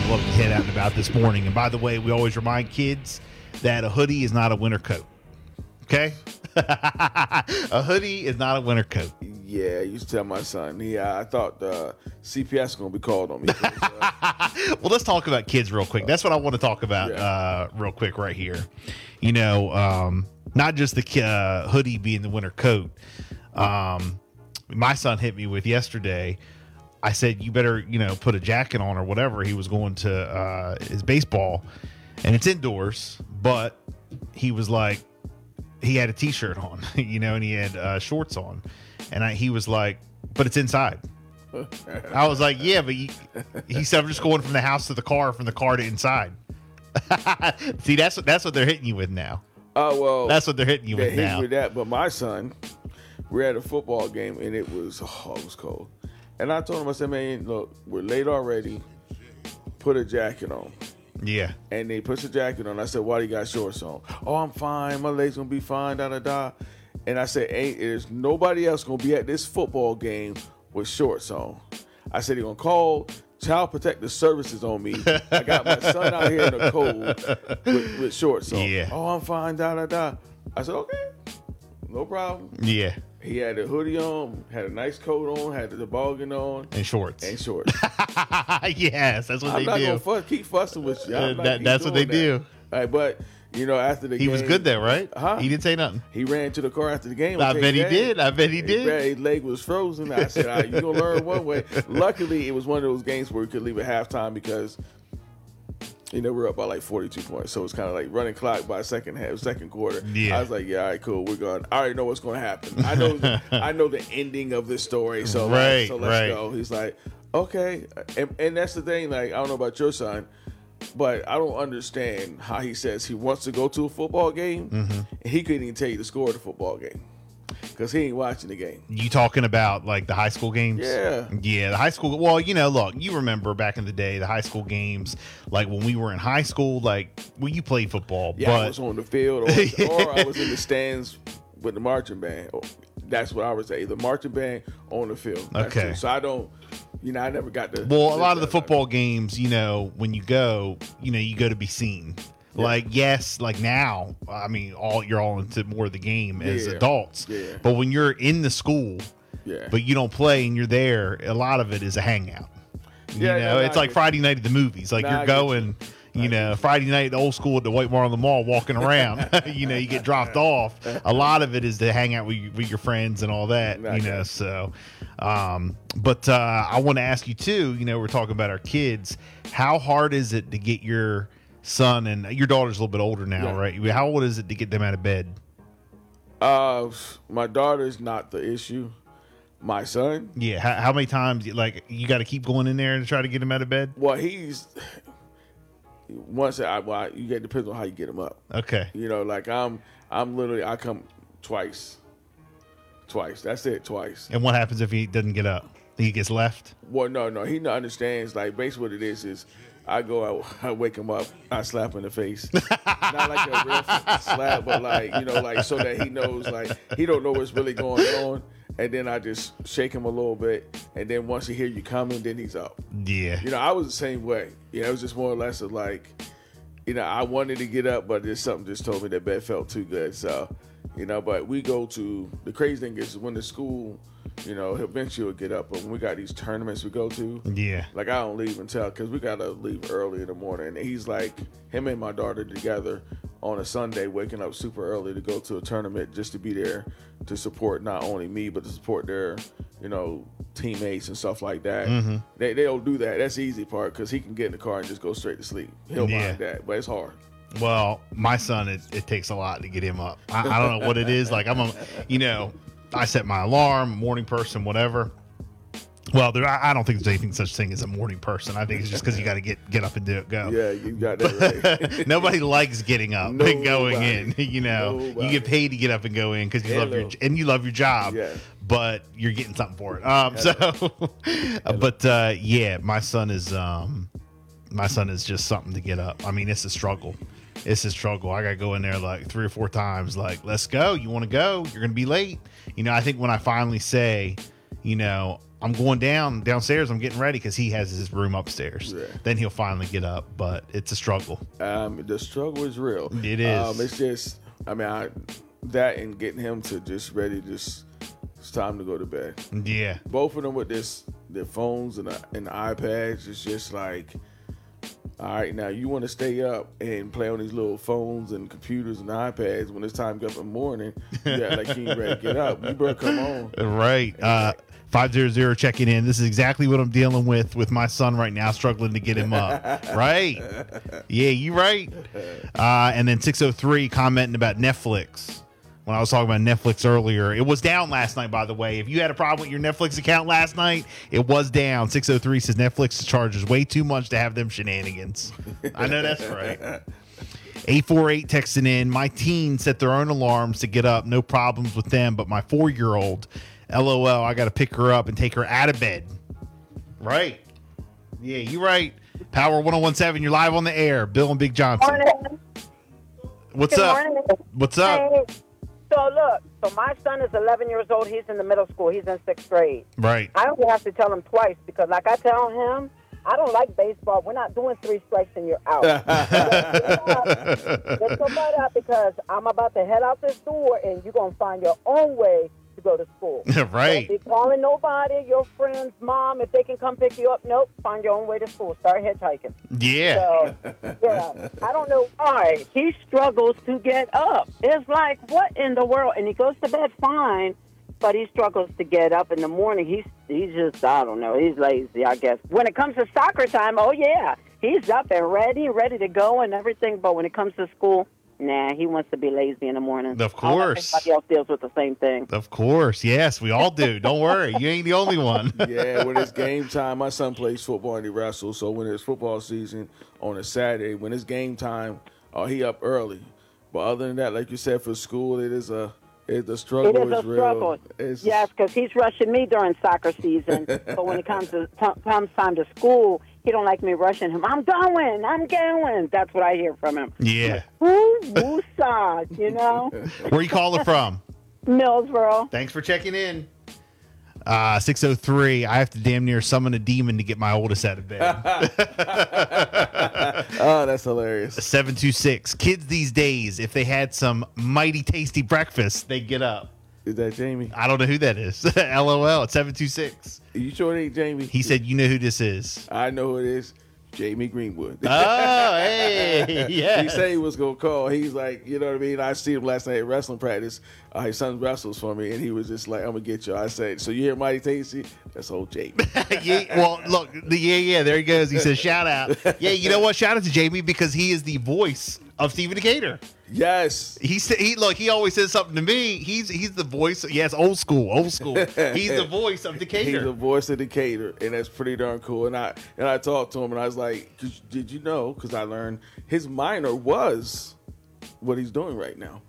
to love to head out and about this morning. And by the way, we always remind kids that a hoodie is not a winter coat. Okay? a hoodie is not a winter coat. Yeah, I used to tell my son. Yeah, I thought the CPS was going to be called on me. Uh, well, let's talk about kids real quick. That's what I want to talk about yeah. uh, real quick right here. You know, um, not just the uh, hoodie being the winter coat. Um, my son hit me with yesterday I said, you better, you know, put a jacket on or whatever. He was going to uh, his baseball and it's indoors, but he was like, he had a t shirt on, you know, and he had uh, shorts on. And I, he was like, but it's inside. I was like, yeah, but he, he said, I'm just going from the house to the car, from the car to inside. See, that's what that's what they're hitting you with now. Oh well, that's what they're hitting you with now. With that, but my son, we're at a football game and it was oh, it was cold. And I told him, I said, man, look, we're late already. Put a jacket on. Yeah. And they put the jacket on. I said, why do you got shorts on? Oh, I'm fine. My legs gonna be fine. Da da da. And I said, ain't there's nobody else gonna be at this football game with shorts on. I said, he gonna call Child Protective Services on me. I got my son out here in the cold with, with shorts on. Yeah. Oh, I'm fine. Da da da. I said, okay, no problem. Yeah. He had a hoodie on, had a nice coat on, had the toboggan on, and shorts. And shorts. yes, that's what I'm they not. Gonna fuss, keep fussing with you. Uh, that, that's what they that. do. All right, but you know, after the he game, was good there, right? Huh? He didn't say nothing. He ran to the car after the game. I bet he did. I bet he did. His leg was frozen. I said, right, "You gonna learn one way." Luckily, it was one of those games where we could leave at halftime because you know, we're up by like 42 points. So it's kind of like running clock by second half, second quarter. Yeah. I was like, yeah, all right, cool. We're going. I already know what's going to happen. I know, the, I know the ending of this story. So right, like, so let's right. go. He's like, okay, and, and that's the thing. Like, I don't know about your son, but I don't understand how he says he wants to go to a football game, mm-hmm. and he couldn't even tell you the score of the football game because he ain't watching the game. You talking about like the high school games? Yeah, yeah, the high school. Well, you know, look, you remember back in the day, the high school games, like when we were in high school, like well, you played football, yeah, but I was on the field, or, or I was in the stands with the marching band. Oh, that's what I would say, the marching band on the field. That's okay, it. so I don't. You know, I never got to. Well, a lot of the football games, you know, when you go, you know, you go to be seen. Yeah. Like yes, like now, I mean, all you're all into more of the game as yeah. adults. Yeah. But when you're in the school, yeah. but you don't play and you're there, a lot of it is a hangout. Yeah, you know, no, it's like Friday night at the movies. Like nah, you're going, you, you know, Friday night at the old school at the White Mart on the Mall, walking around. you know, you get dropped off. A lot of it is to hang out with, with your friends and all that. You know, so. Um, but uh, I want to ask you too. You know, we're talking about our kids. How hard is it to get your son and your daughter's a little bit older now, Yeah. right? How old is it to get them out of bed? Uh, my daughter's not the issue. My son, Yeah. How, how many times, like, you got to keep going in there and try to get him out of bed? well, he's once I well, you get depends on how you get him up. Okay. You know, like I'm, I'm literally I come twice, twice. That's it, twice. And what happens if he doesn't get up? He gets left. Well, no, no, he understands. Like basically, what it is is, I go out, I wake him up, I slap him in the face, not like a real slap, but like you know, like so that he knows, like he don't know what's really going on, and then I just shake him a little bit, and then once he hear you coming, then he's up. Yeah. You know, I was the same way. You know, it was just more or less of like, you know, I wanted to get up, but just something just told me that bed felt too good. So, you know, but we go to the crazy thing is when the school, you know, eventually will get up, but when we got these tournaments we go to, Yeah. like I don't leave until because we gotta leave early in the morning. And he's like him and my daughter together on a Sunday, waking up super early to go to a tournament just to be there to support not only me but to support their you know teammates and stuff like that. Mm-hmm. They they don't do that. That's the easy part because he can get in the car and just go straight to sleep. He'll Yeah. mind that, but it's hard. Well, my son, it, it takes a lot to get him up. I, I don't know what it is. Like I'm, a, you know, I set my alarm, morning person, whatever. Well, there, I I don't think there's anything such thing as a morning person. I think it's just because you got to get get up and do it. Go. Yeah, you got that right. Nobody likes getting up and going in. You know, you get paid to get up and go in because you love your Hello. and you love your job. Yeah. But you're getting something for it. Um. So, but uh, yeah, my son is um, my son is just something to get up. I mean, it's a struggle. It's a struggle. I gotta go in there like three or four times. Like, let's go. You want to go? You're gonna be late. You know, I think when I finally say, you know, I'm going down downstairs. I'm getting ready because he has his room upstairs. Yeah. Then he'll finally get up. But it's a struggle. Um, the struggle is real. It is. Um, it's just, I mean, I, that and getting him to just ready, just it's time to go to bed. Yeah. Both of them with this, their phones and, the, and the iPads. It's just like, all right, now you want to stay up and play on these little phones and computers and iPads when it's time to get up in the morning. Got like you ain't ready to get up. You better come on. Right. Uh, 500 checking in. This is exactly what I'm dealing with with my son right now, struggling to get him up. right. Yeah, you right. Uh, and then 603 commenting about Netflix. When I was talking about Netflix earlier, it was down last night, by the way. If you had a problem with your Netflix account last night, it was down. 603 says Netflix charges way too much to have them shenanigans. I know that's right. 848 texting in. My teens set their own alarms to get up. No problems with them. But my four year old, LOL, I got to pick her up and take her out of bed. Right. Yeah, you're right. Power 1017, you're live on the air. Bill and Big Johnson. Morning. What's Good up? morning. What's up? Hey. So look, so my son is 11 years old. He's in the middle school. He's in sixth grade. Right. I only have to tell him twice because, like I tell him, I don't like baseball. We're not doing three strikes and you're out. Let's go butt up because I'm about to head out this door and you're gonna find your own way to go to school. right. Be calling nobody, your friend's mom, if they can come pick you up. Nope, find your own way to school. Start hitchhiking. Yeah. So, yeah, I don't know why he struggles to get up. It's like, what in the world? And he goes to bed fine, but he struggles to get up in the morning. He's he's just, I don't know, he's lazy, I guess. When it comes to soccer time, oh yeah, he's up and ready, ready to go and everything. But when it comes to school, nah, he wants to be lazy in the morning. Of I don't know if course. Everybody else deals with the same thing. Of course. Yes, we all do. Don't worry. You ain't the only one. yeah, when it's game time, my son plays football and he wrestles. So when it's football season on a Saturday, when it's game time, uh, he up early. But other than that, like you said, for school, it is a it, the struggle It is a real. struggle. It's, Yes, because he's rushing me during soccer season. but when it comes to t- comes time to school, he don't like me rushing him. I'm going. I'm going. That's what I hear from him. Yeah. Woo, woosah, you know, Where you calling from? Millsboro. Thanks for checking in. Uh, 603. I have to damn near summon a demon to get my oldest out of bed. Oh, that's hilarious. 726. Kids these days, if they had some mighty tasty breakfast, they get up. Is that Jamie? I don't know who that is. LOL at 726. You sure it ain't Jamie? He said, You know who this is. I know who it is. Jamie Greenwood. Oh, hey. Yeah. He said he was gonna call. He's like, you know what I mean. I see him last night at wrestling practice. Uh, his son wrestles for me, and he was just like, "I'm gonna get you." I said, "So you hear Mighty Tasty? That's old Jamie." yeah, well, look, the, yeah, yeah, there he goes. He says, shout out. Yeah, you know what? Shout out to Jamie because he is the voice of Stephen Decatur. yes, He said, he look, he always says something to me. He's he's the voice. Yes, old school, old school. He's the voice of Decatur. he's the voice of Decatur, and that's pretty darn cool. And I and I talked to him, and I was like, "Did- "Did you know?" Because I learned his minor was what he's doing right now.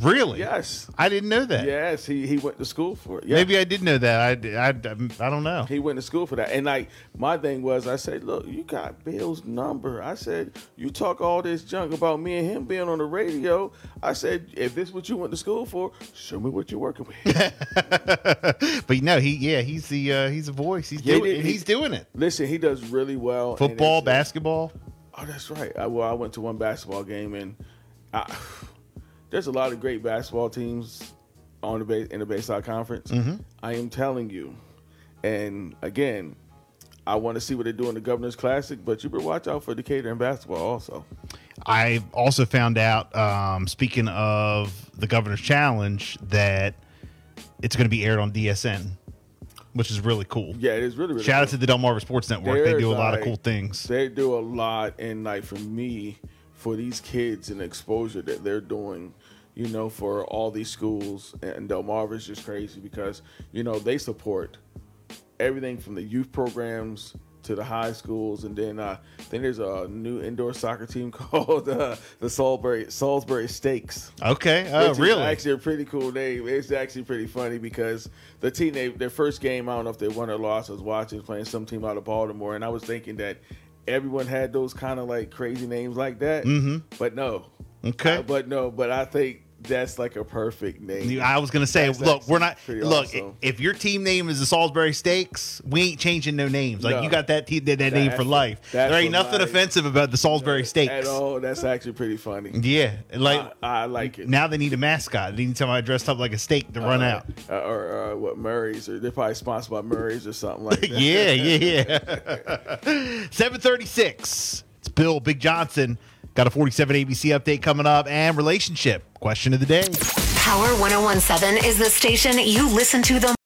Really? Yes, I didn't know that. yes, he he went to school for it. Yeah. Maybe I did know that. I, I, I don't know. He went to school for that. And like my thing was I said, Look, you got Bill's number. I said, You talk all this junk about me and him being on the radio. I said, if this is what you went to school for, show me what you're working with. but no, he yeah, he's the uh, he's a voice. He's Yeah, doing he- it. He's doing it. Listen, he does really well. Football, basketball. Oh, that's right. I, well, I went to one basketball game, and I, there's a lot of great basketball teams on the base in the Bayside Conference. I am telling you, and again, I want to see what they do in the Governor's Classic, but you better watch out for Decatur in basketball also. I also found out, um, speaking of the Governor's Challenge, that it's going to be aired on DSN, which is really cool. Yeah, it is really, really Shout out to the Delmarva Sports Network. they do a lot of cool things. They do a lot, and like for me, for these kids and exposure that they're doing, you know, for all these schools, and Delmarva is just crazy because you know they support everything from the youth programs to the high schools, and then uh, then there's a new indoor soccer team called uh, the Salisbury Salisbury Steaks. Okay. Is really? Actually, a pretty cool name. It's actually pretty funny because the team, they, their first game, I don't know if they won or lost. I was watching playing some team out of Baltimore, and I was thinking that everyone had those kind of like crazy names like that. Mm-hmm. But no. Okay. Uh, but no. But I think that's like a perfect name. I was gonna say, That's look, we're not. pretty Look, awesome. if your team name is the Salisbury Steaks, we ain't changing no names. Like No. you got that te- that, that name for life. that's There ain't for nothing life. offensive about the Salisbury At Steaks. all. That's actually pretty funny. Yeah, like I, I like it. now they need a mascot. They need somebody dressed up like a steak to run out. Uh, or uh, what Murray's, or they're probably sponsored by Murray's or something like that. yeah, yeah, yeah. Seven thirty-six. It's Bill Big Johnson. Got a forty-seven ABC update coming up and relationship question of the day. Power 1017 is the station you listen to the